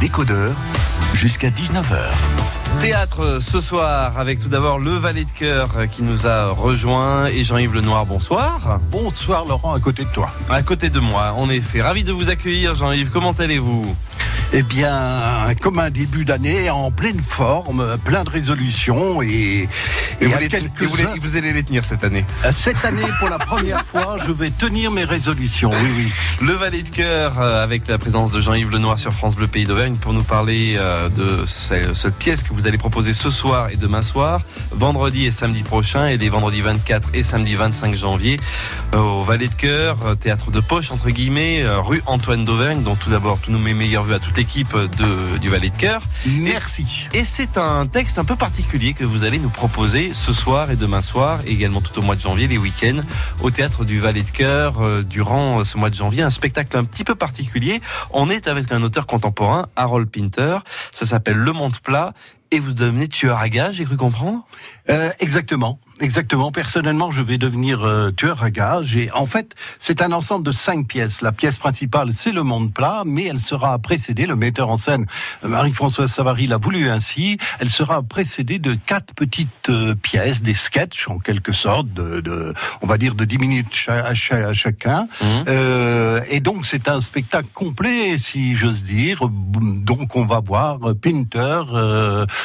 décodeurs jusqu'à 19h. Théâtre ce soir avec tout d'abord le valet de cœur qui nous a rejoint et Jean-Yves Lenoir, bonsoir. Bonsoir Laurent, à côté de toi. À côté de moi, en effet. Ravi de vous accueillir Jean-Yves, comment allez-vous? Eh bien, comme un début d'année, en pleine forme, plein de résolutions et, et, vous, à les- quelques et vous, les- vous allez les tenir cette année. Euh, Cette année, pour la première fois, je vais tenir mes résolutions. Oui, oui. Le valet de cœur euh, avec la présence de Jean-Yves Lenoir sur France Bleu Pays d'Auvergne pour nous parler euh, de ce- cette pièce que vous allez proposer ce soir et demain soir, vendredi et samedi prochain et les vendredis 24 et samedi 25 janvier au valet de cœur, théâtre de poche entre guillemets, rue Antoine d'Auvergne. Donc tout d'abord, tous nos mes meilleurs vœux à toute l'équipe de, du valet de cœur. Merci. Et c'est un texte un peu particulier que vous allez nous proposer ce soir et demain soir, et également tout au mois de janvier, les week-ends, au théâtre du Valet de Cœur, euh, durant ce mois de janvier. Un spectacle un petit peu particulier. On est avec un auteur contemporain, Harold Pinter. Ça s'appelle Le Monde Plat. Et vous devenez tueur à gages, j'ai cru comprendre? Euh, exactement. Exactement. Personnellement, je vais devenir euh, tueur à gages. Et en fait, c'est un ensemble de cinq pièces. La pièce principale, c'est le monde plat, mais elle sera précédée. Le metteur en scène, euh, Marie-Françoise Savary, l'a voulu ainsi. Elle sera précédée de quatre petites euh, pièces, des sketchs en quelque sorte, de, de- on va dire de 10 minutes cha- à, cha- à chacun. Euh, et donc, c'est un spectacle complet, si j'ose dire. Donc, on va voir Pinter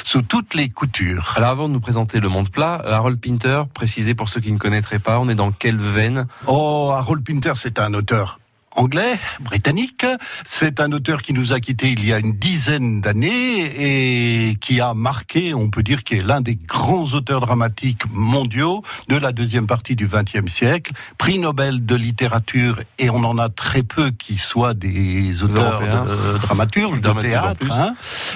sous toutes les coutures. Alors avant de nous présenter Le Monde Plat, Harold Pinter, précisez pour ceux qui ne connaîtraient pas, on est dans quelle veine? Oh, Harold Pinter, c'est un auteur anglais, britannique. C'est un auteur qui nous a quittés il y a une dizaine d'années et qui a marqué, on peut dire, qui est l'un des grands auteurs dramatiques mondiaux de la deuxième partie du XXe siècle. Prix Nobel de littérature et on en a très peu qui soient des auteurs Européens. de, dramaturges, de Dramaturges en théâtre. hein.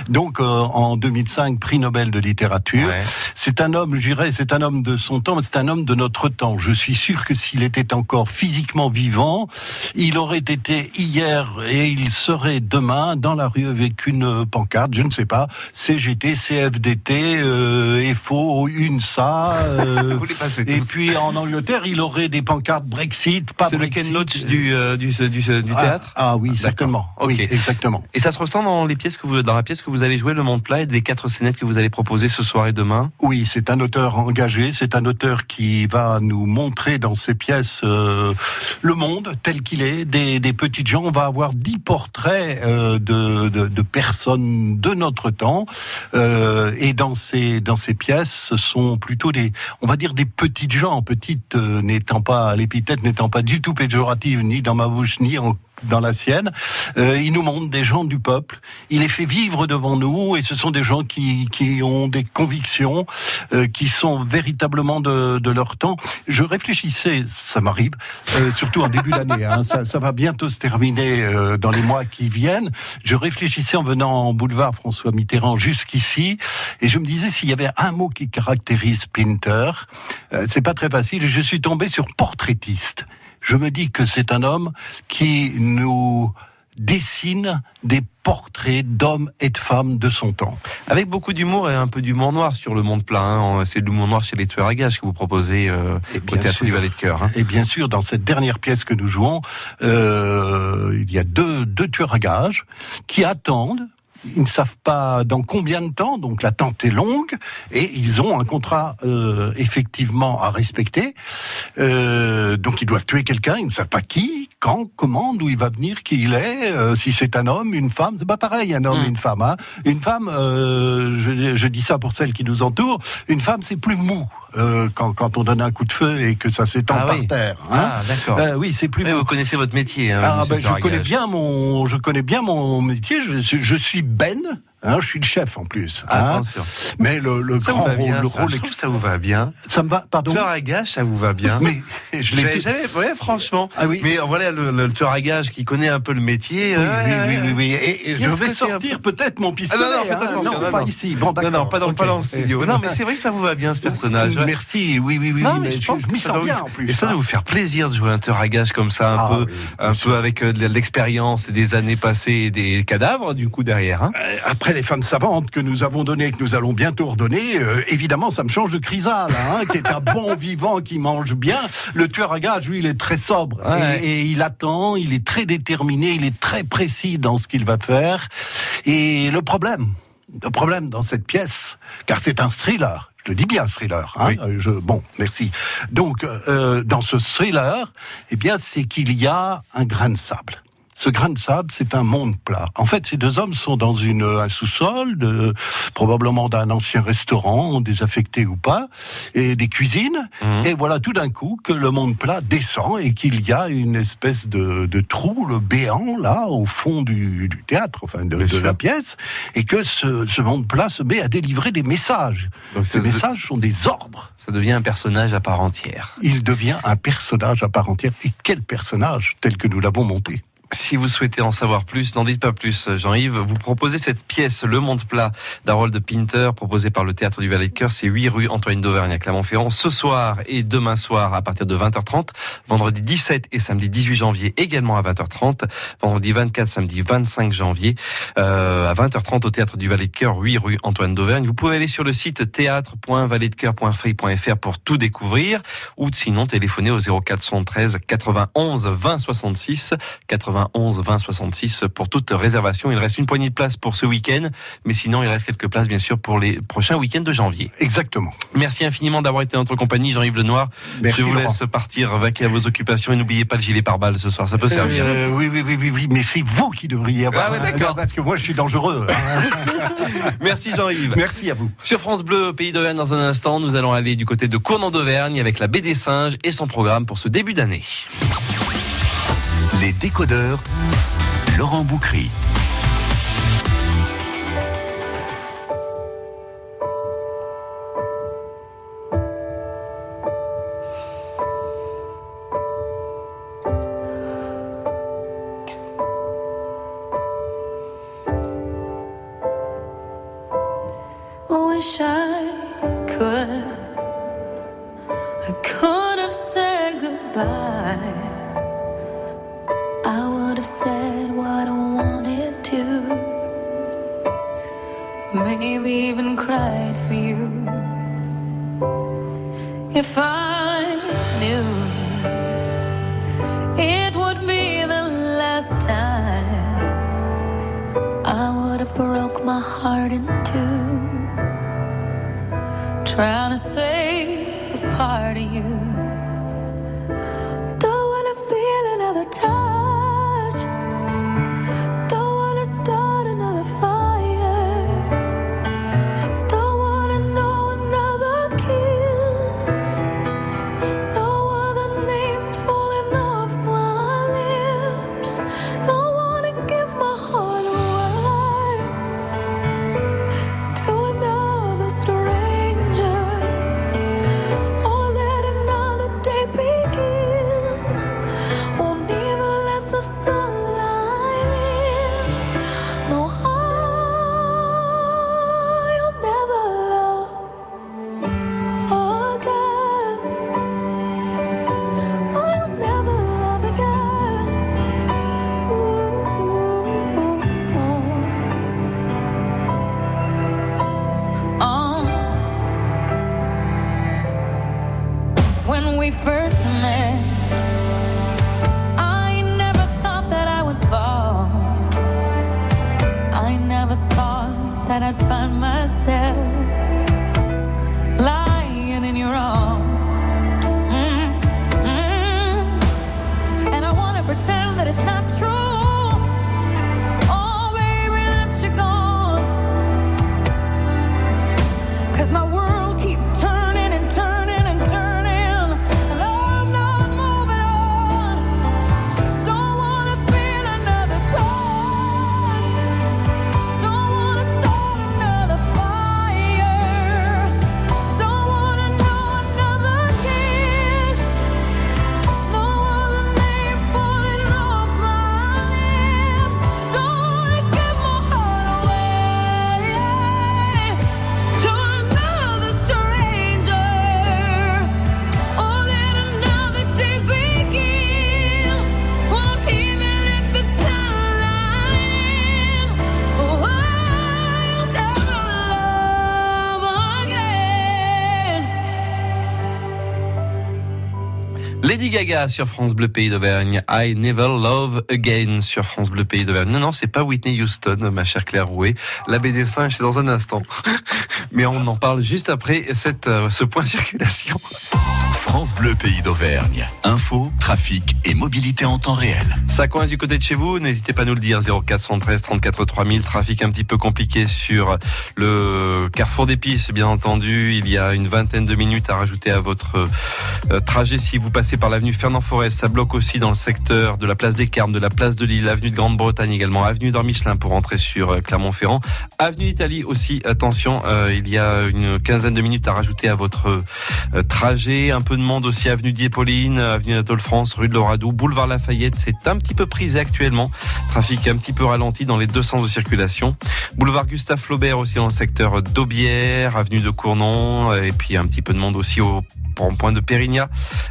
Donc, euh, en 2005, prix Nobel de littérature. Ouais. C'est un homme, je dirais, c'est un homme de son temps, mais c'est un homme de notre temps. Je suis sûr que s'il était encore physiquement vivant, il aurait été hier et il serait demain dans la rue avec une pancarte, je ne sais pas, CGT, CFDT, euh, FO, UNSA. euh, et puis en Angleterre, il aurait des pancartes Brexit, pas C'est le Brexit. Ken Loach du, euh, du, du, du Ah, théâtre? Ah, oui, D'accord. certainement. Oui, exactement. Et ça se ressent dans les pièces que vous, dans la pièce que vous allez jouer, Le Monde Plat, et les quatre scénettes que vous allez proposer ce soir et demain? Oui, c'est un auteur engagé, c'est un auteur qui va nous montrer dans ses pièces euh, le monde tel qu'il est, des, des petites gens. On va avoir dix portraits euh, de, personnes de notre temps. Euh, et dans ces, dans ces pièces, ce sont plutôt des, on va dire des petites gens, petites euh, n'étant pas, l'épithète n'étant pas du tout péjorative, ni dans ma bouche, ni en dans la sienne. Euh, il nous montre des gens du peuple. Il les fait vivre devant nous et ce sont des gens qui, qui ont des convictions, euh, qui sont véritablement de, de leur temps. Je réfléchissais, ça m'arrive, euh, surtout en début d'année, hein, ça, ça va bientôt se terminer euh, dans les mois qui viennent. Je réfléchissais en venant en boulevard François Mitterrand jusqu'ici et je me disais s'il y avait un mot qui caractérise Pinter, euh, c'est pas très facile. Je suis tombé sur portraitiste je me dis que c'est un homme qui nous dessine des portraits d'hommes et de femmes de son temps. Avec beaucoup d'humour et un peu d'humour noir sur Le Monde Plat. hein. C'est de l'humour noir chez les tueurs à gages que vous proposez euh, Et au bien théâtre sûr. du Valet de Cœur. hein. Et bien sûr, dans cette dernière pièce que nous jouons, euh, il y a deux, deux tueurs à gages qui attendent. Ils ne savent pas dans combien de temps, donc l'attente est longue, et ils ont un contrat euh, effectivement à respecter. Euh, donc ils doivent tuer quelqu'un, ils ne savent pas qui, quand, comment, d'où il va venir, qui il est, euh, si c'est un homme, une femme, c'est pas pareil, un homme Mm. et une femme. Hein. Une femme, euh, je, je dis ça pour celles qui nous entourent, une femme c'est plus mou euh, quand, quand on donne un coup de feu et que ça s'étend Ah par oui. terre. Hein. Ah, d'accord. Euh, oui, c'est plus mou. vous connaissez votre métier. Hein, Ah ben, je connais bien mon, je connais bien mon métier. Je suis Ben, hein, je suis le chef en plus. hein. Mais le, le Ça grand vous va rôle, bien, le ça. rôle Je ça vous va bien. ça me va. Pardon. Tueur à gages, ça vous va bien. Mais je l'ai. Jamais, ouais, franchement. Ah oui. Mais voilà, le, le tueur à gages qui connaît un peu le métier. Oui, oui, oui, ouais. oui, oui. Et, je vais sortir peu- peut-être mon Ah pistolet. non, non, faites hein. attention, non, non, pas non. ici. Bon, Non, non, pas dans, ok. pas dans le studio. Non, mais c'est vrai que ça vous va bien, ce personnage. ouais. Merci, oui, oui, oui. Non, mais je pense que ça bien vous- en plus. Et ça doit vous faire plaisir de jouer un tueur à gages comme ça, un Ah peu, un peu avec euh, de l'expérience et des années passées et des cadavres, du coup, derrière. Euh, Après après les femmes savantes que nous avons données, que nous allons bientôt redonner, euh, évidemment, ça me change de Chrysal, hein, qui est un bon vivant, qui mange bien. Le tueur à gages, lui, il est très sobre Ouais. et, et il attend, il est très déterminé, il est très précis dans ce qu'il va faire. Et le problème, le problème dans cette pièce, car c'est un thriller. Je le dis bien thriller. Hein, Oui. euh, je, bon, merci. Donc, euh, dans ce thriller, eh bien, c'est qu'il y a un grain de sable. Ce grain de sable, c'est un monde plat. En fait, ces deux hommes sont dans une, un sous-sol, probablement d'un ancien restaurant, désaffecté ou pas, et des cuisines. Mhm. Et voilà tout d'un coup que le monde plat descend et qu'il y a une espèce de, de trou, le béant, là, au fond du, du théâtre, enfin de, la pièce, et que ce, ce monde plat se met à délivrer des messages. Donc Ces messages sont des ordres. ça devient un personnage à part entière. Il devient un personnage à part entière. Et quel personnage tel que nous l'avons monté? Si vous souhaitez en savoir plus, n'en dites pas plus, Jean-Yves. Vous proposez cette pièce, Le Monde Plat, d'Harold Pinter, proposée par le Théâtre du Valais de Cœur. C'est 8 rue Antoine d'Auvergne à Clermont-Ferrand. Ce soir et demain soir à partir de 20h30. Vendredi 17 et samedi 18 janvier également à 20h30. Vendredi 24, samedi 25 janvier euh, à 20h30 au Théâtre du Valais de Cœur, 8 rue Antoine d'Auvergne. Vous pouvez aller sur le site théâtre.valetdecoeur.free.fr pour tout découvrir ou sinon téléphoner au 0413 91 20 66 91 20 66 pour toute réservation. Il reste une poignée de places pour ce week-end, mais sinon il reste quelques places bien sûr pour les prochains week-ends de janvier. Exactement. Merci infiniment d'avoir été notre compagnie, Jean-Yves Lenoir. Merci, Je vous Laurent. laisse partir vaquer à vos occupations et n'oubliez pas le gilet pare-balles ce soir, ça peut servir. Euh, oui, oui, oui, oui, oui, mais c'est vous qui devriez avoir. Ah ouais, d'accord. Parce que moi, je suis dangereux. hein. Merci Jean-Yves. Merci à vous. Sur France Bleu, Pays d'Auvergne, dans un instant, nous allons aller du côté de Cournon d'Auvergne avec la baie des singes et son programme pour ce début d'année. Les décodeurs, Laurent Boucry. Heart in two. Trying to save Sur France Bleu Pays d'Auvergne. I Never Love Again sur France Bleu Pays d'Auvergne. Non, non, c'est pas Whitney Houston, ma chère Claire Rouet. La BD singe, c'est dans un instant. Mais on en parle juste après euh, ce point circulation. France Bleu Pays d'Auvergne. Info, trafic et mobilité en temps réel. Ça coince du côté de chez vous, n'hésitez pas à nous le dire. 0413 34 3000. Trafic un petit peu compliqué sur le carrefour d'épices, bien entendu. Il y a une vingtaine de minutes à rajouter à votre euh, trajet si vous passez par l'avenue Fernand Forest. Ça bloque aussi dans le secteur de la place des Carmes, de la place de Lille, avenue de Grande-Bretagne également, avenue d'Ormichelin pour rentrer sur euh, Clermont-Ferrand. Avenue d'Italie aussi, attention, euh, il y a une quinzaine de minutes à rajouter à votre trajet. Un peu de monde aussi, avenue Dieppoline, avenue Anatole France, rue de Loradou, boulevard Lafayette. C'est un petit peu prisé actuellement. Trafic un petit peu ralenti dans les deux sens de circulation. Boulevard Gustave Flaubert aussi dans le secteur d'Aubière, avenue de Cournon, et puis un petit peu de monde aussi au rond-point de Périgna,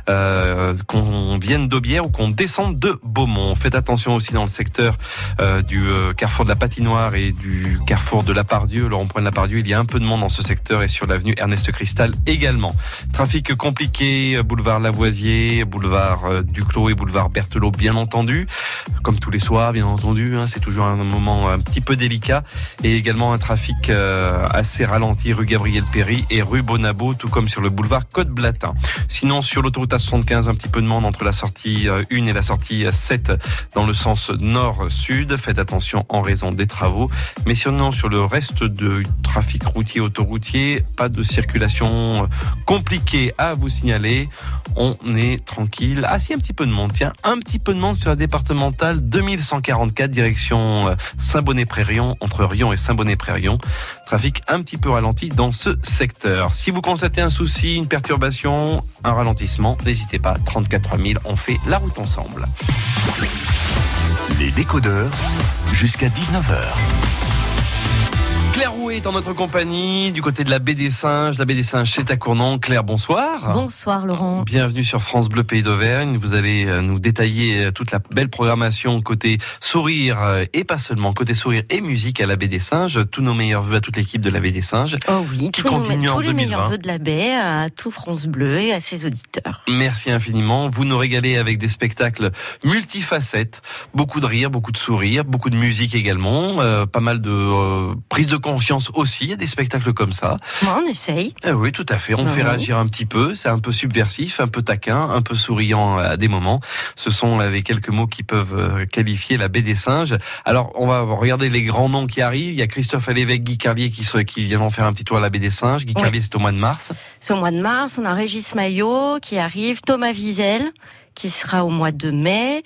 euh, qu'on vienne d'Aubière ou qu'on descende de Beaumont. Faites attention aussi dans le secteur euh, du euh, carrefour de la patinoire et du carrefour de la Pardieu, le rond-point de la Pardieu. Il y a un peu de monde dans ce secteur et sur l'avenue Ernest Cristal également. Trafic compliqué, boulevard Lavoisier, boulevard euh, Duclos et boulevard Berthelot, bien entendu. Comme tous les soirs, bien entendu, hein, c'est toujours un moment un petit peu délicat. Et également un trafic euh, assez ralenti rue Gabriel Péry et rue Bonabo, tout comme sur le boulevard Côte-Blatin. Sinon, sur l'autoroute A75, un petit peu de monde entre la sortie euh, 1 et la sortie 7 dans le sens nord-sud. Faites attention en raison des travaux. Mais sinon, sur le reste du trafic routier, autoroutier, pas de circulation euh, compliquée à vous signaler. On est tranquille. Ah si, un petit peu de monde. Tiens, un petit peu de monde sur la départementale 2144 direction euh, Saint-Bonnet-Prérion, entre Rion et Saint-Bonnet-Prérion. Trafic un petit peu ralenti dans ce secteur. Si vous constatez un souci, une perturbation, un ralentissement, n'hésitez pas. 34 3000, on fait la route ensemble. Les décodeurs, jusqu'à 19h. Claire est en notre compagnie du côté de la baie des Singes. La baie des Singes, c'est à Cournon. Claire, bonsoir. Bonsoir Laurent. Bienvenue sur France Bleu Pays d'Auvergne. Vous allez euh, nous détailler euh, toute la belle programmation côté sourire euh, et pas seulement côté sourire et musique à la baie des Singes. Tous nos meilleurs vœux à toute l'équipe de la baie des Singes. Oh oui, Qui tous, nos- continue en tous les 2020. meilleurs vœux de la baie à tout France Bleu et à ses auditeurs. Merci infiniment. Vous nous régalez avec des spectacles multifacettes, beaucoup de rire, beaucoup de sourires, beaucoup de musique également, euh, pas mal de euh, prise de conscience aussi. Il y a des spectacles comme ça. On essaye. Eh oui, tout à fait. On fait réagir un petit peu. C'est un peu subversif, un peu taquin, un peu souriant à des moments. Ce sont euh, les quelques mots qui peuvent euh, qualifier la baie des singes. Alors, on va regarder les grands noms qui arrivent. Il y a Christophe Alévèque, Guy Carlier qui, se- qui viendront faire un petit tour à la baie des singes. Guy. Carlier, c'est au mois de mars. C'est au mois de mars. On a Régis Maillot qui arrive, Thomas Wiesel qui sera au mois de mai.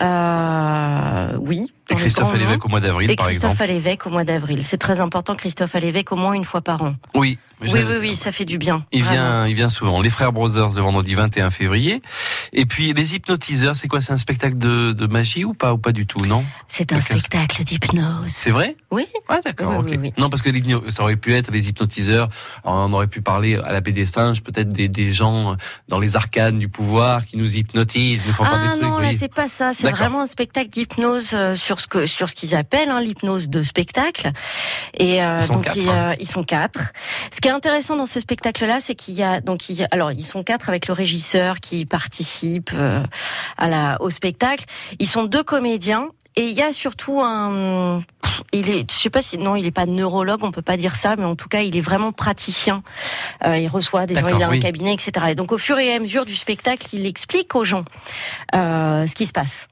Euh, oui. Et Christophe noms. Alévèque au mois d'avril, Et par Christophe exemple. Alévèque au mois d'avril. C'est très important, Christophe Alévèque au moins une fois par an. Oui. Oui, oui, oui, ça fait du bien. Il Vraiment. vient, il vient souvent. Les Frères Brothers le vendredi 21 février. Et puis les hypnotiseurs, c'est quoi? C'est un spectacle de, de magie ou pas ou pas du tout Non? C'est un spectacle d'hypnose. C'est vrai? Oui. Ah d'accord. Oui, oui. Non parce que ça aurait pu être les hypnotiseurs. On aurait pu parler à la baie des singes, peut-être des, des gens dans les arcanes du pouvoir qui nous hypnotisent, nous font faire Ah des trucs. non, là c'est pas ça. C'est vraiment un spectacle d'hypnose euh, sur ce que sur ce qu'ils appellent hein, l'hypnose de spectacle. Et euh, Ils donc quatre, ils, hein. ils sont quatre. Ce qui est intéressant dans ce spectacle-là, c'est qu'il y a donc il y a- alors ils sont quatre avec le régisseur qui participe euh, à la au spectacle. Ils sont deux comédiens. Et il y a surtout un, il est, je sais pas si non, il est pas neurologue, on peut pas dire ça, mais en tout cas, il est vraiment praticien. Euh, il reçoit des gens, il a oui. un cabinet, etc. Et donc, au fur et à mesure du spectacle, il explique aux gens euh, ce qui se passe.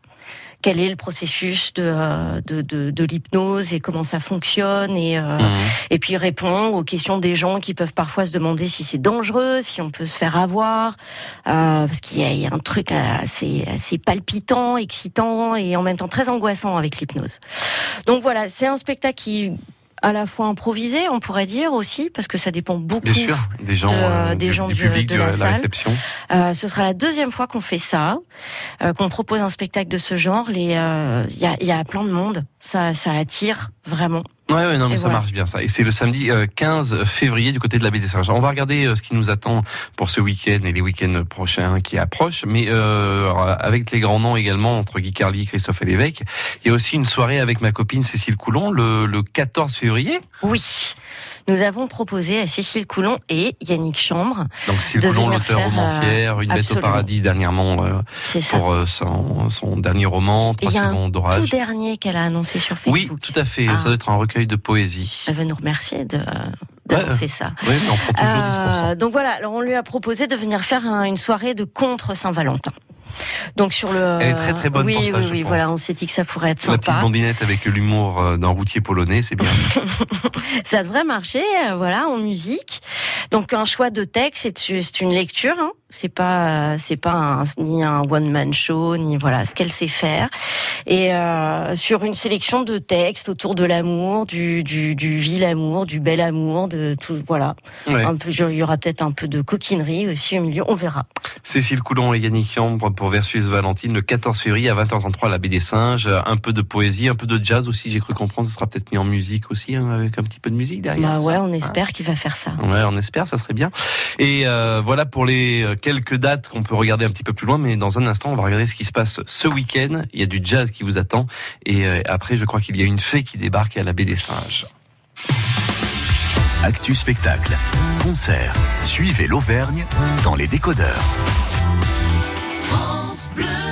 Quel est le processus de, euh, de, de, de l'hypnose et comment ça fonctionne et, euh, Mhm. et puis répond aux questions des gens qui peuvent parfois se demander si c'est dangereux, si on peut se faire avoir, euh, parce qu'il y, y a un truc assez, assez palpitant, excitant et en même temps très angoissant avec l'hypnose. Donc voilà, c'est un spectacle qui à la fois improvisé, on pourrait dire aussi, parce que ça dépend beaucoup. Bien sûr, des gens, de- euh, des du, gens du public de de, la la, salle. réception. Euh, ce sera la deuxième fois qu'on fait ça, euh, qu'on propose un spectacle de ce genre. Euh, il y, a, y a plein de monde, ça, ça attire vraiment. Ouais, ouais, non, mais Et ça voilà. marche bien ça. Et c'est le samedi euh, 15 février du côté de la baie des Singes. On va regarder euh, ce qui nous attend pour ce week-end et les week-ends prochains qui approchent. Mais euh, avec les grands noms également, entre Guy Carly, Christophe et l'évêque, il y a aussi une soirée avec ma copine Cécile Coulon le, le 14 février. Oui. Nous avons proposé à Cécile Coulon et Yannick Chambre, Donc Cécile Coulon, l'auteur romancière, Une bête au paradis dernièrement euh, c'est pour euh, son, son dernier roman, Trois saisons Tout d'orage. dernier qu'elle a annoncé sur Facebook. Oui, tout à fait. Ah. Ça doit être un recueil de poésie. Elle va nous remercier de d'annoncer ça. Oui, mais on prend toujours Euh, 10%. donc voilà, alors on lui a proposé de venir faire un- une soirée de contre Saint-Valentin. Donc sur le. Elle est très, très bonne oui, pour ça, Oui, je oui, pense. voilà, on s'est dit que ça pourrait être La petite sympa. blondinette avec l'humour euh, d'un routier polonais, c'est bien. Ça devrait marcher, euh, voilà, en musique. Donc un choix de texte, c'est c'est une lecture. Hein. C'est pas, c'est pas un, ni un one man show, ni voilà ce qu'elle sait faire. Et euh, sur une sélection de textes autour de l'amour, du, du, du vil amour, du bel amour, de tout, voilà. Ouais. Un peu, il y aura peut-être un peu de coquinerie aussi au milieu. On verra. Cécile Coulon et Yannick Chambre pour Versus Valentine le 14 février à 20h33 à la Baie des Singes. Un peu de poésie, un peu de jazz aussi, j'ai cru comprendre. Ce sera peut-être mis en musique aussi, hein, avec un petit peu de musique derrière. Bah ouais, on espère qu'il va faire ça. Ouais, on espère, ça serait bien. Et euh, voilà pour les euh, quelques dates qu'on peut regarder un petit peu plus loin, mais dans un instant, on va regarder ce qui se passe ce week-end. Il y a du jazz qui vous attend, et euh, après, je crois qu'il y a une fée qui débarque à la baie des Singes. Actu spectacle, concert. Suivez l'Auvergne dans les décodeurs. Demain,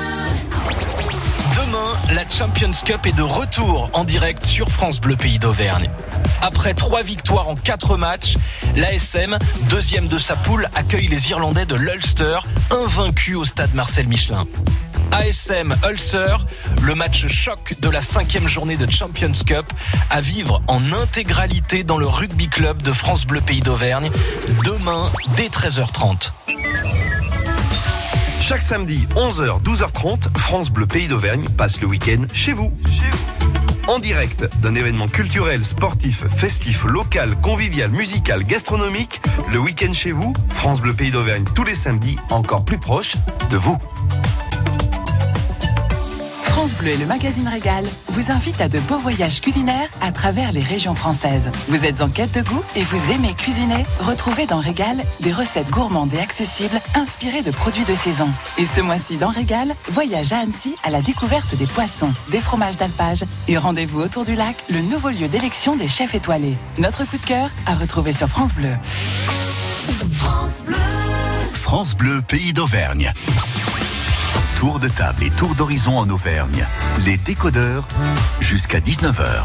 Champions Cup est de retour en direct sur France Bleu Pays d'Auvergne. Après trois victoires en quatre matchs, l'ASM, deuxième de sa poule, accueille les Irlandais de l'Ulster, invaincus au stade Marcel Michelin. ASM Ulster, le match choc de la cinquième journée de Champions Cup, à vivre en intégralité dans le rugby club de France Bleu Pays d'Auvergne, demain dès 13h30. Chaque samedi, 11h, 12h30, France Bleu Pays d'Auvergne passe le week-end chez vous. En direct d'un événement culturel, sportif, festif, local, convivial, musical, gastronomique, le week-end chez vous, France Bleu Pays d'Auvergne tous les samedis, encore plus proche de vous. France Bleu et le magazine Régal vous invitent à de beaux voyages culinaires à travers les régions françaises. Vous êtes en quête de goût et vous aimez cuisiner? Retrouvez dans Régal des recettes gourmandes et accessibles inspirées de produits de saison. Et ce mois-ci dans Régal, voyage à Annecy à la découverte des poissons, des fromages d'alpage et rendez-vous autour du lac, le nouveau lieu d'élection des chefs étoilés. Notre coup de cœur à retrouver sur France Bleu. France Bleu Pays d'Auvergne. Tour de table et tour d'horizon en Auvergne. Les décodeurs jusqu'à 19h.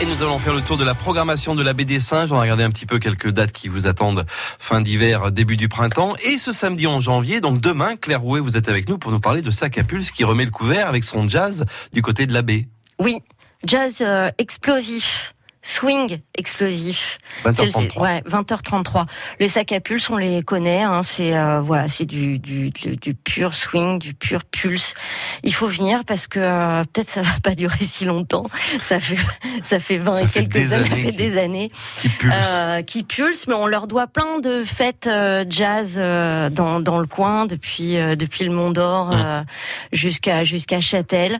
Et nous allons faire le tour de la programmation de la BD Singes. On a regardé un petit peu quelques dates qui vous attendent fin d'hiver, début du printemps. Et ce samedi 11 janvier, donc demain, Claire Rouet, vous êtes avec nous pour nous parler de Sac à Pulse qui remet le couvert avec son jazz du côté de la baie. Oui, jazz euh, explosif. Swing explosif. C'est le- 20h33. ouais, 20h33. Les sacs à pulse, on les connaît. Hein, c'est euh, voilà, c'est du, du, du, du pur swing, du pur pulse. Il faut venir parce que euh, peut-être ça va pas durer si longtemps. Ça fait ça fait 20 Ça et fait quelques des années, ça années des années Qui pulse. euh, qui pulsent, mais on leur doit plein de fêtes euh, jazz euh, dans, dans le coin depuis euh, depuis le Mont d'Or Mmh. euh, jusqu'à jusqu'à Châtel.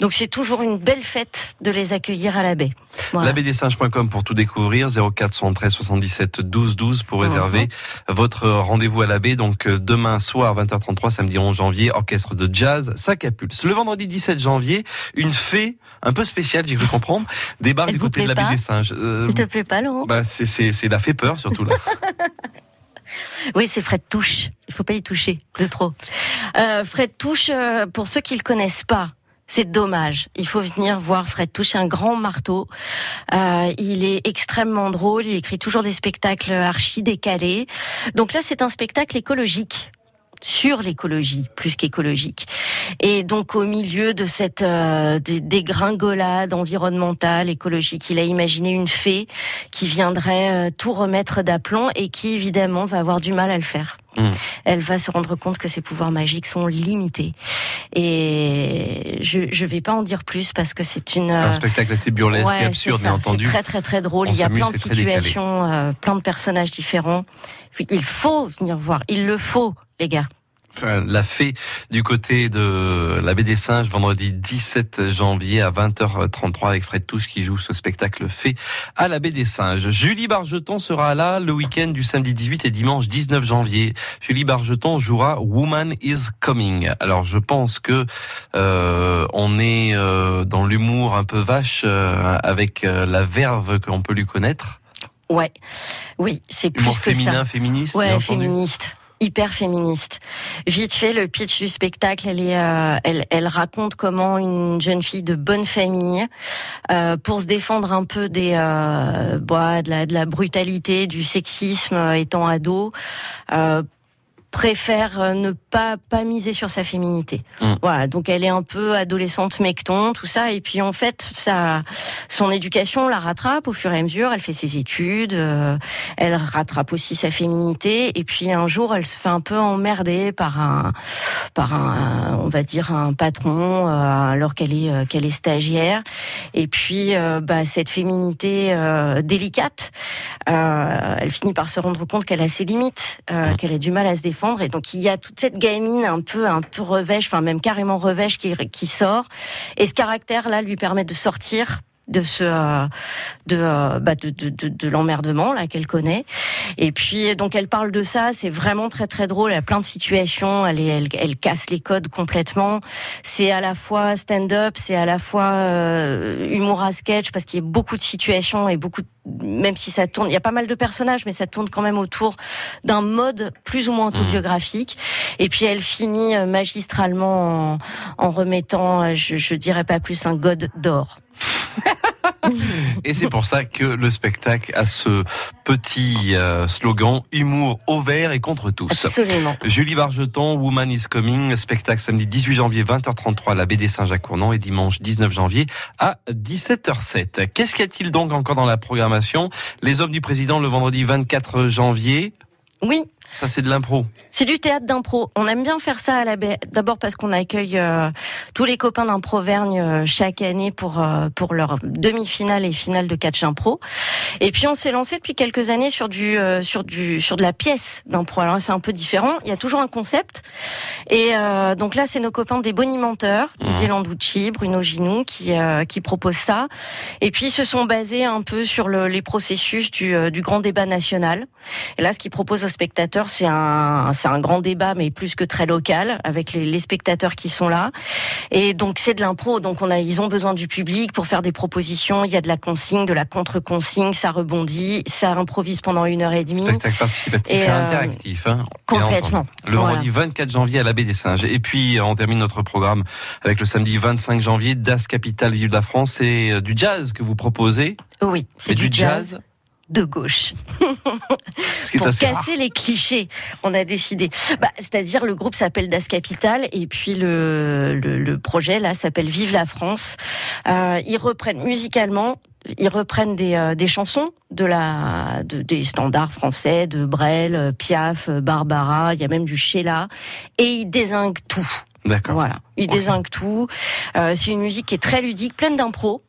Donc c'est toujours une belle fête de les accueillir à la baie. Voilà. Labdsinges.com pour tout découvrir, 04 73 77 12 12 pour réserver votre rendez-vous à la baie. Donc euh, demain soir 20h33, samedi 11 janvier, orchestre de jazz, sac à pulse. Le vendredi 17 janvier, une fée un peu spéciale, j'ai cru comprendre, débarque du côté de la baie des singes. Euh, Il te plaît pas, Laurent? bah, c'est la fait peur surtout là. Oui, c'est Fred Touche. Il faut pas y toucher de trop. Euh, Fred Touche, euh, pour ceux qui le connaissent pas. C'est dommage. Il faut venir voir Fred Touche, un grand marteau. Euh, il est extrêmement drôle. Il écrit toujours des spectacles archi décalés. Donc là, c'est un spectacle écologique sur l'écologie plus qu'écologique. Et donc au milieu de cette euh, dé- dégringolade environnementale, écologique, il a imaginé une fée qui viendrait euh, tout remettre d'aplomb et qui évidemment va avoir du mal à le faire. Mm. Elle va se rendre compte que ses pouvoirs magiques sont limités. Et je je vais pas en dire plus parce que c'est une un spectacle assez burlesque Ouais, et absurde, bien entendu. C'est très très très drôle. On Il y a plein de situations, euh, plein de personnages différents. Il faut venir voir. Il le faut, les gars. Enfin, la fée du côté de la baie des Singes, vendredi 17 janvier à 20h33 avec Fred Touche qui joue ce spectacle fée à la baie des Singes. Julie Bargeton sera là le week-end du samedi 18 et dimanche 19 janvier. Julie Bargeton jouera Woman is Coming. Alors je pense que euh, on est euh, dans l'humour un peu vache euh, avec la verve qu'on peut lui connaître. Ouais, oui, c'est plus Humour que féminin, ça. féministe. Ouais, féministe. Hyper féministe. Vite fait, le pitch du spectacle, elle euh, raconte comment une jeune fille de bonne famille, euh, pour se défendre un peu des, euh, bah, de la, de la brutalité, du sexisme, euh, étant ado, préfère euh, ne pas pas miser sur sa féminité. Mm. Voilà, donc elle est un peu adolescente mecton, tout ça, et puis en fait, sa son éducation la rattrape au fur et à mesure. Elle fait ses études, euh, elle rattrape aussi sa féminité, et puis un jour, elle se fait un peu emmerder par un par un, on va dire un patron, euh, alors qu'elle est euh, qu'elle est stagiaire, et puis bah, cette féminité délicate, elle finit par se rendre compte qu'elle a ses limites, Mm. qu'elle a du mal à se défendre, et donc il y a toute cette gamine un peu un peu revêche, enfin même carrément revêche qui qui sort, et ce caractère là lui permet de sortir de ce euh, de, euh, bah, de, de, de, de l'emmerdement là qu'elle connaît. Et puis donc elle parle de ça c'est vraiment très très drôle. Elle a plein de situations elle est, elle, elle casse les codes complètement. C'est à la fois stand-up c'est à la fois euh, humour à sketch parce qu'il y a beaucoup de situations et beaucoup de- même si ça tourne il y a pas mal de personnages mais ça tourne quand même autour d'un mode plus ou moins autobiographique. Et puis elle finit euh, magistralement en, en remettant je, je dirais pas plus un god d'or Et c'est pour ça que le spectacle a ce petit euh, slogan humour au vert et contre tous. absolument Julie Bargeton, Woman is Coming, spectacle samedi 18 janvier 20h33 à la BD Saint-Jacques-Cournon et dimanche 19 janvier à 17h07. Qu'est-ce qu'il y a-t-il donc encore dans la programmation? Les hommes du président le vendredi 24 janvier? oui Ça c'est de l'impro. C'est du théâtre d'impro. On aime bien faire ça à la baie. D'abord parce qu'on accueille euh, tous les copains d'Improvergne euh, chaque année pour euh, pour leur demi-finale et finale de catch impro. Et puis on s'est lancé depuis quelques années sur du sur du sur de la pièce d'impro. Alors c'est un peu différent. Il y a toujours un concept. Et donc là c'est nos copains des bonimenteurs, Didier Landucci, Bruno Ginou qui qui proposent ça. Et puis ils se sont basés un peu sur le, les processus du du grand débat national. Et là ce qu'ils proposent aux spectateurs c'est un c'est un grand débat, mais plus que très local, avec les, les spectateurs qui sont là. Et donc c'est de l'impro, donc on a, ils ont besoin du public pour faire des propositions. Il y a de la consigne, de la contre-consigne, ça rebondit, ça improvise pendant une heure et demie. Spectacle participatif Et, et, euh, interactif. Hein, complètement. Le Voilà. vendredi 24 janvier à la baie des Singes. Et puis on termine notre programme avec le samedi 25 janvier, Das Capital Ville de la France. C'est euh, du jazz que vous proposez. Oui, c'est du, jazz, de gauche. pour casser les clichés, on a décidé. Bah, C'est-à-dire le groupe s'appelle Das Capital et puis le, le, le projet là s'appelle Vive la France. Euh, ils reprennent musicalement. Ils reprennent des, euh, des chansons de la de, des standards français de Brel, Piaf, Barbara. Il y a même du Sheila et ils désinguent tout. D'accord. Voilà, ils désinguent tout. Euh, c'est une musique qui est très ludique, pleine d'impro.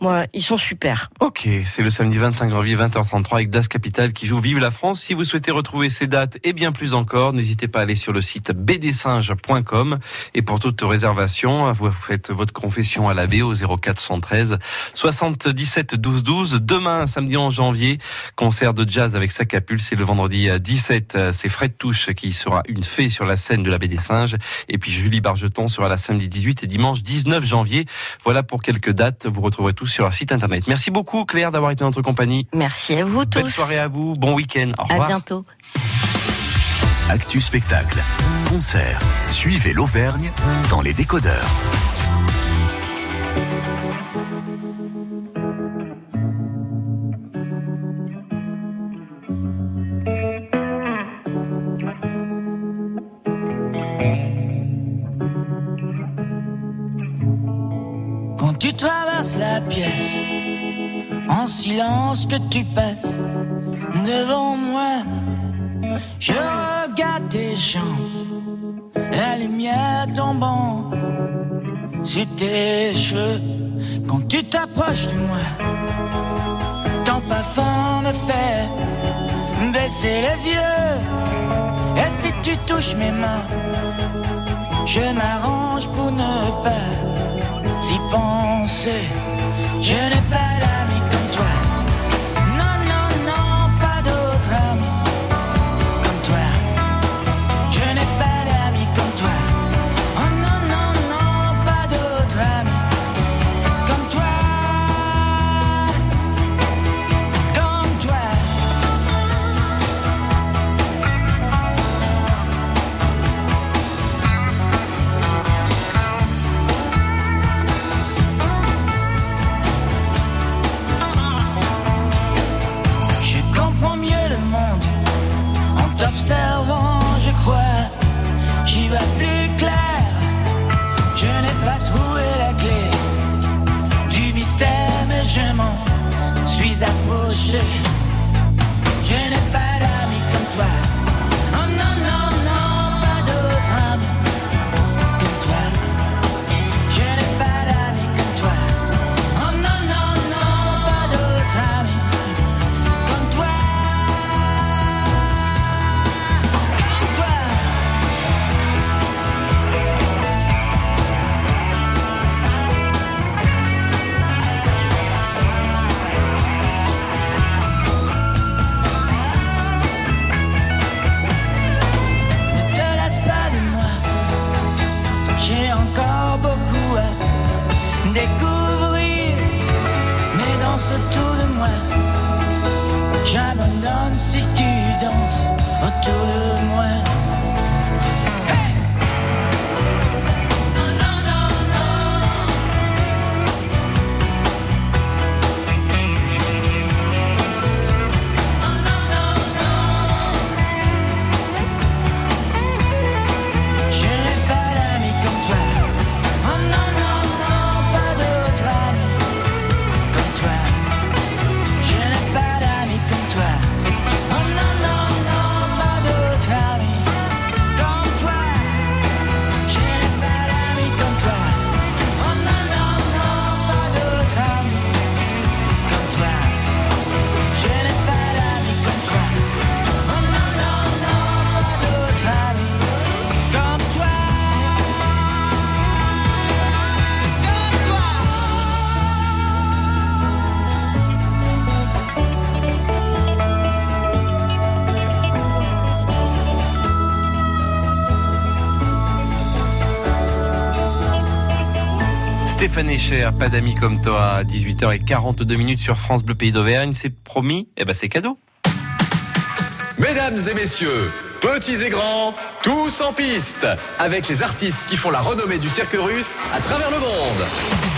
Ouais, ils sont super. Ok, c'est le samedi 25 janvier 20h33 avec Das Capital qui joue Vive la France. Si vous souhaitez retrouver ces dates et bien plus encore, n'hésitez pas à aller sur le site bdsinge.com et pour toute réservation, vous faites votre confession à la B au 0413 77 12 12. Demain, samedi 11 janvier, concert de jazz avec Sacapule. C'est le vendredi 17. euh, C'est Fred Touche qui sera une fée sur la scène de la BD Singe. Et puis Julie Bargeton sera là samedi 18 et dimanche 19 janvier. Voilà pour quelques dates. Vous retrouverez tout sur leur site internet. Merci beaucoup Claire d'avoir été notre compagnie. Merci à vous tous. Belle soirée à vous. Bon week-end. Au À revoir. bientôt. Actu spectacle, concert. Suivez l'Auvergne dans les décodeurs. Tu traverses la pièce, en silence que tu passes devant moi, je regarde tes jambes, la lumière tombant sur tes cheveux. Quand tu t'approches de moi, ton parfum me fait baisser les yeux. Et si tu touches mes mains, je m'arrange pour ne pas y penser. Je n'ai pas Pas d'amis comme toi, à 18h42 minutes sur France Bleu Pays d'Auvergne. C'est promis, eh ben c'est cadeau. Mesdames et messieurs, petits et grands, tous en piste, avec les artistes qui font la renommée du cirque russe à travers le monde.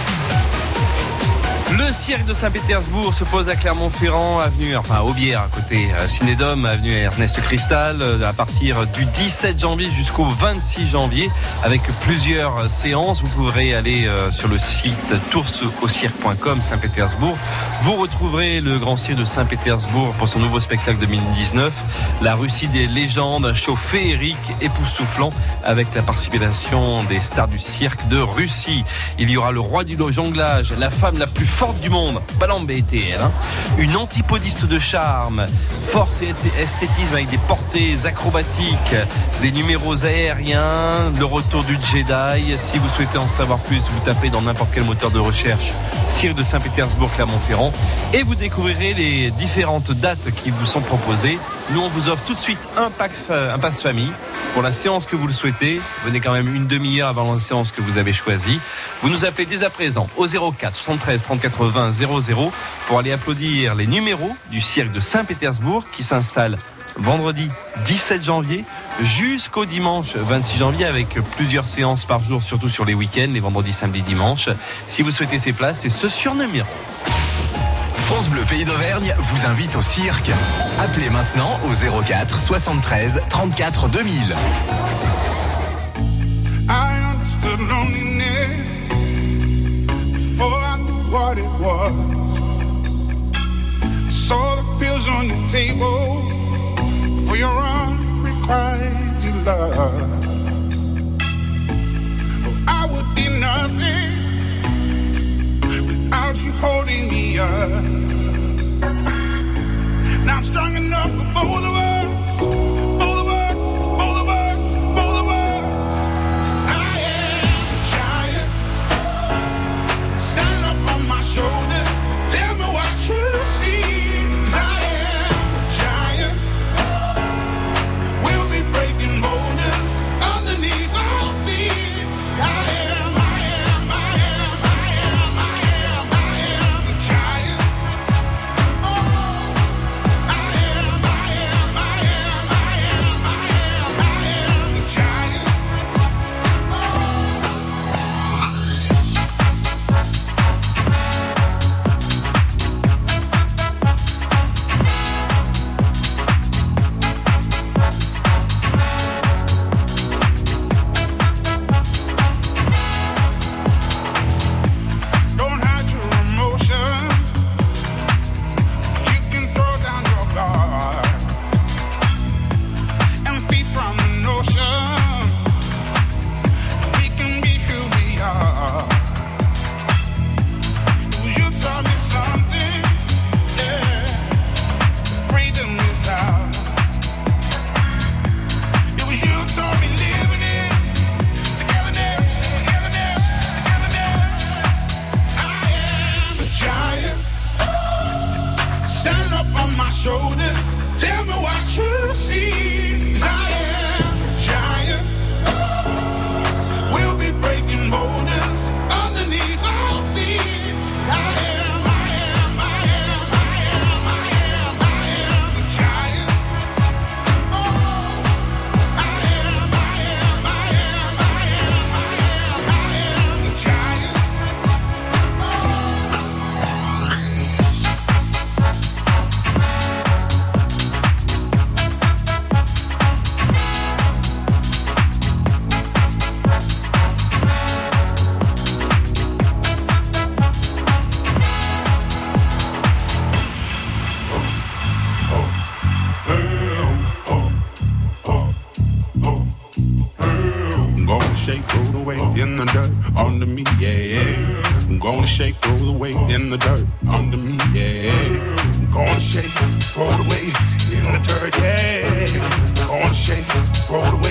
Le cirque de Saint-Pétersbourg se pose à Clermont-Ferrand, avenue, enfin à Aubière, à côté euh, Cinédome, avenue Ernest Cristal, euh, à partir du 17 janvier jusqu'au 26 janvier, avec plusieurs euh, séances. Vous pourrez aller sur le site toursaucirque.com Saint-Pétersbourg. Vous retrouverez le Grand Cirque de Saint-Pétersbourg pour son nouveau spectacle 2019, La Russie des légendes, un show féerique, époustouflant, avec la participation des stars du cirque de Russie. Il y aura le roi du jonglage, la femme la plus forte du monde, Balambe elle, hein. une antipodiste de charme, force et esthétisme avec des portées acrobatiques, des numéros aériens, le retour du Jedi. Si vous souhaitez en savoir plus, vous tapez dans n'importe quel moteur de recherche Cirque de Saint-Pétersbourg, Clermont-Ferrand, et vous découvrirez les différentes dates qui vous sont proposées. Nous, on vous offre tout de suite un, pack, un pass famille pour la séance que vous le souhaitez. Venez quand même une demi-heure avant la séance que vous avez choisie. Vous nous appelez dès à présent au 04 73 34 20 00 pour aller applaudir les numéros du cirque de Saint-Pétersbourg qui s'installe vendredi 17 janvier jusqu'au dimanche 26 janvier avec plusieurs séances par jour, surtout sur les week-ends, les vendredis, samedis, dimanches. Si vous souhaitez ces places, c'est ce surnuméro. France Bleu Pays d'Auvergne vous invite au cirque. Appelez maintenant au 04 73 34 2000. What it was. Saw the pills on the table for your unrequited love. Oh, I would be nothing without you holding me up. Now I'm strong enough for both of us. Stand up on my shoulders. Tell me what you see. shaker. Roll the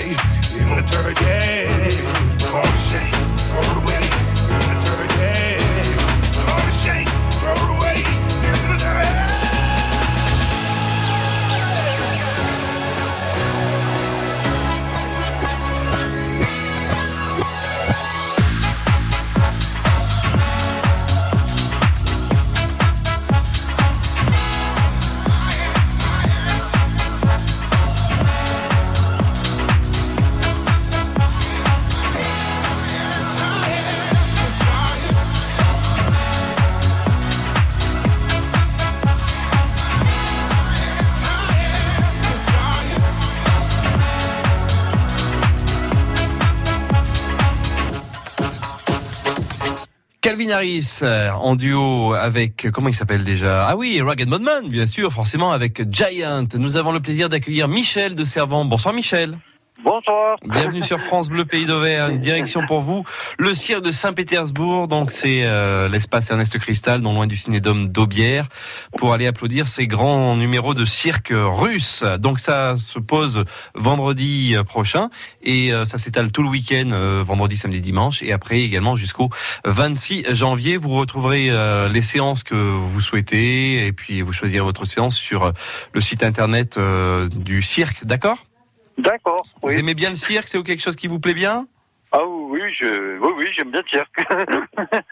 Euh, en duo avec comment il s'appelle déjà? Ah oui, Rugged Modman, bien sûr, forcément avec Giant. Nous avons le plaisir d'accueillir Michel de Servant. Bonsoir Michel. Bonsoir. Bienvenue sur France Bleu Pays d'Auvergne. Direction pour vous le cirque de Saint-Pétersbourg. Donc c'est euh, l'espace Ernest Cristal, non loin du cinédome d'Aubière, pour aller applaudir ces grands numéros de cirque russe. Donc ça se pose vendredi prochain et euh, ça s'étale tout le week-end, euh, vendredi, samedi, dimanche, et après également jusqu'au 26 janvier. Vous retrouverez euh, les séances que vous souhaitez et puis vous choisirez votre séance sur euh, le site internet euh, du cirque. D'accord? D'accord. Vous Oui. aimez bien le cirque C'est quelque chose qui vous plaît bien? Ah oui, je, oui, oui, j'aime bien le cirque.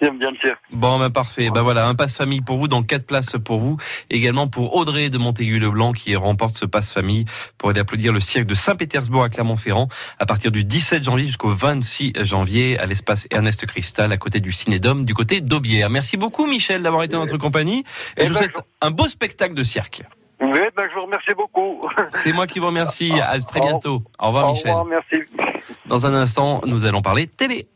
j'aime bien le cirque. Bon, ben parfait. Ben voilà, un passe famille pour vous, donc quatre places pour vous. Également pour Audrey de Montaigu-le-Blanc qui remporte ce passe famille pour aller applaudir le cirque de Saint-Pétersbourg à Clermont-Ferrand à partir du 17 janvier jusqu'au 26 janvier à l'espace Ernest Cristal à côté du Cinédome du côté d'Aubière. Merci beaucoup Michel d'avoir été en notre compagnie et je vous ben, souhaite un beau spectacle de cirque. Oui, ben, je vous remercie beaucoup. C'est moi qui vous remercie. À très bientôt. Au revoir Au Michel. revoir, merci. Dans un instant, nous allons parler télé.